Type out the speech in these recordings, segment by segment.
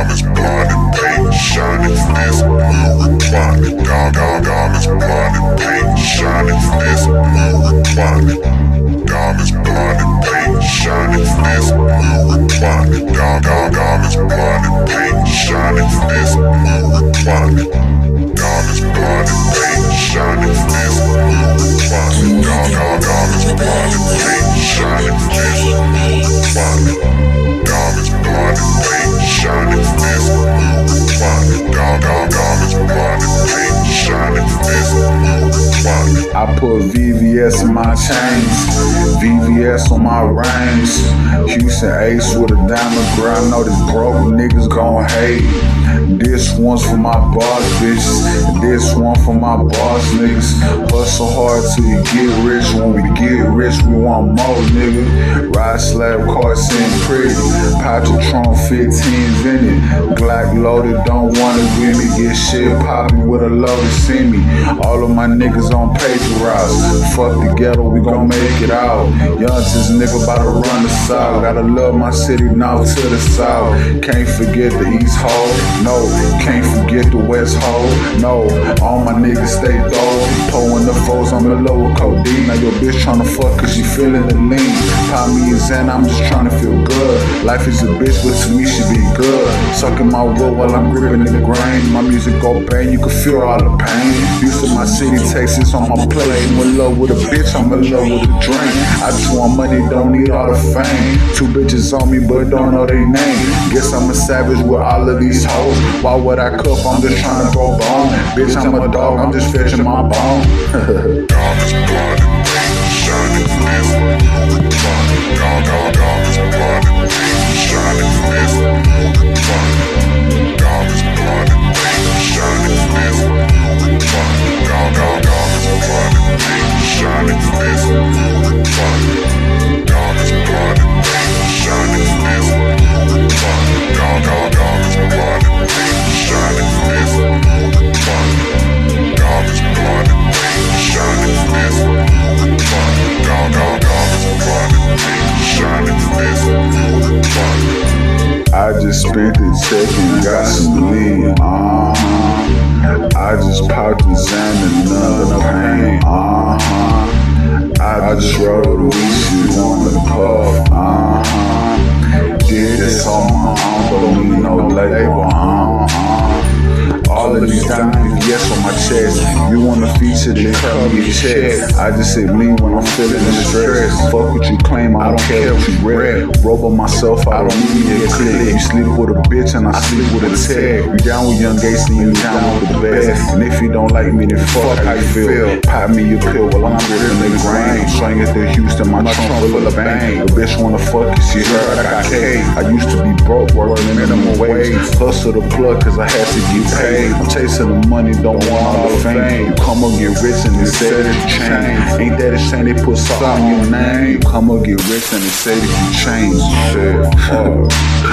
Diamonds blinding, paint shining, blue reclining. Dog, dog, diamonds blinding, paint shining, fist blue reclining. Diamonds blinding, paint shining, blue reclining. Dog, dog, diamonds blinding, paint shining, fist blue reclining. Diamonds blinding, paint shining, blue reclining. Dog, dog, diamonds blinding, paint shining, fist blue reclining. Diamonds I put VVS in my chains, VVS on my rings. Houston Ace with a diamond. I know these broke niggas gon' hate. This one's for my boss bitches, and this one for my boss niggas. Hustle hard till you get rich. When we get rich, we want more, nigga. Ride slab car, sitting pretty. Patron 15s in it. Glock loaded, don't wanna give me. Get shit poppin' with a loaded see me. All of my niggas on paper routes. Fuck the ghetto, we gon' make it out. Youngsters nigga about to run the south. Gotta love my city north to the south. Can't forget the east hole. No, can't forget the west hole. No, all my niggas stay throw. Pulling the foes on the lower codeine. Now your bitch tryna fuck cause she feeling the lean. Pop me a Zen, I'm just tryna feel good. Life is a bitch, but to me she be good. Sucking my wood while I'm gripping the grain. My music go bang, you can feel all the pain. Used to my city, Texas on my plate. I'm in love with a bitch, I'm in love with a drink. I just want money, don't need all the fame. Two bitches on me, but don't know their name. Guess I'm a savage with all of these hoes. Why would I cuff? I'm just trying to go bone. Bitch, I'm a dog, I'm just fetching my bone. I just spent check and got some lean. Uh-huh. I just popped the Xan and of pain. Uh-huh. I just wrote a weed on the puff. All of these diamonds, yes, on my chest. You wanna feature, then cut me a check. I just say lean when I'm feeling the stress. Fuck what you claim, I don't care what you read. Robo myself, I don't need a click. You sleep with a bitch and I sleep with a tag. You down with young Gacy, you down with the best. And if you don't like me, then fuck how you feel. Pop me a pill while I'm ripping the grain. Swing it to Houston, my trunk full of bang. The bitch wanna fuck you, she heard I got K. I used to be broke, working minimum wage. Hustle the plug, cause I had to get paid. I'm chasing the money, don't want all the fame. You come up get rich and they say that you change. Ain't that a shame they put salt on your name? You come up get rich and they say that you change. Shit, oh,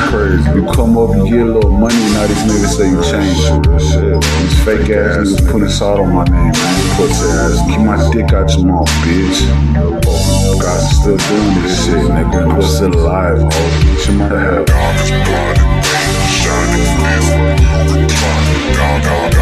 crazy. You come up and get a little money, now these niggas say you change. Shit, these fake ass niggas putting salt on my name, man. Pussy ass. Keep my dick out your mouth, bitch. Guys still doing this shit, nigga. I'm still alive, ho. Get your mother help. Diamonds blinding, paint shining, reclining. Dog,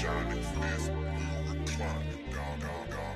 shining fist, we were climbing, down, down.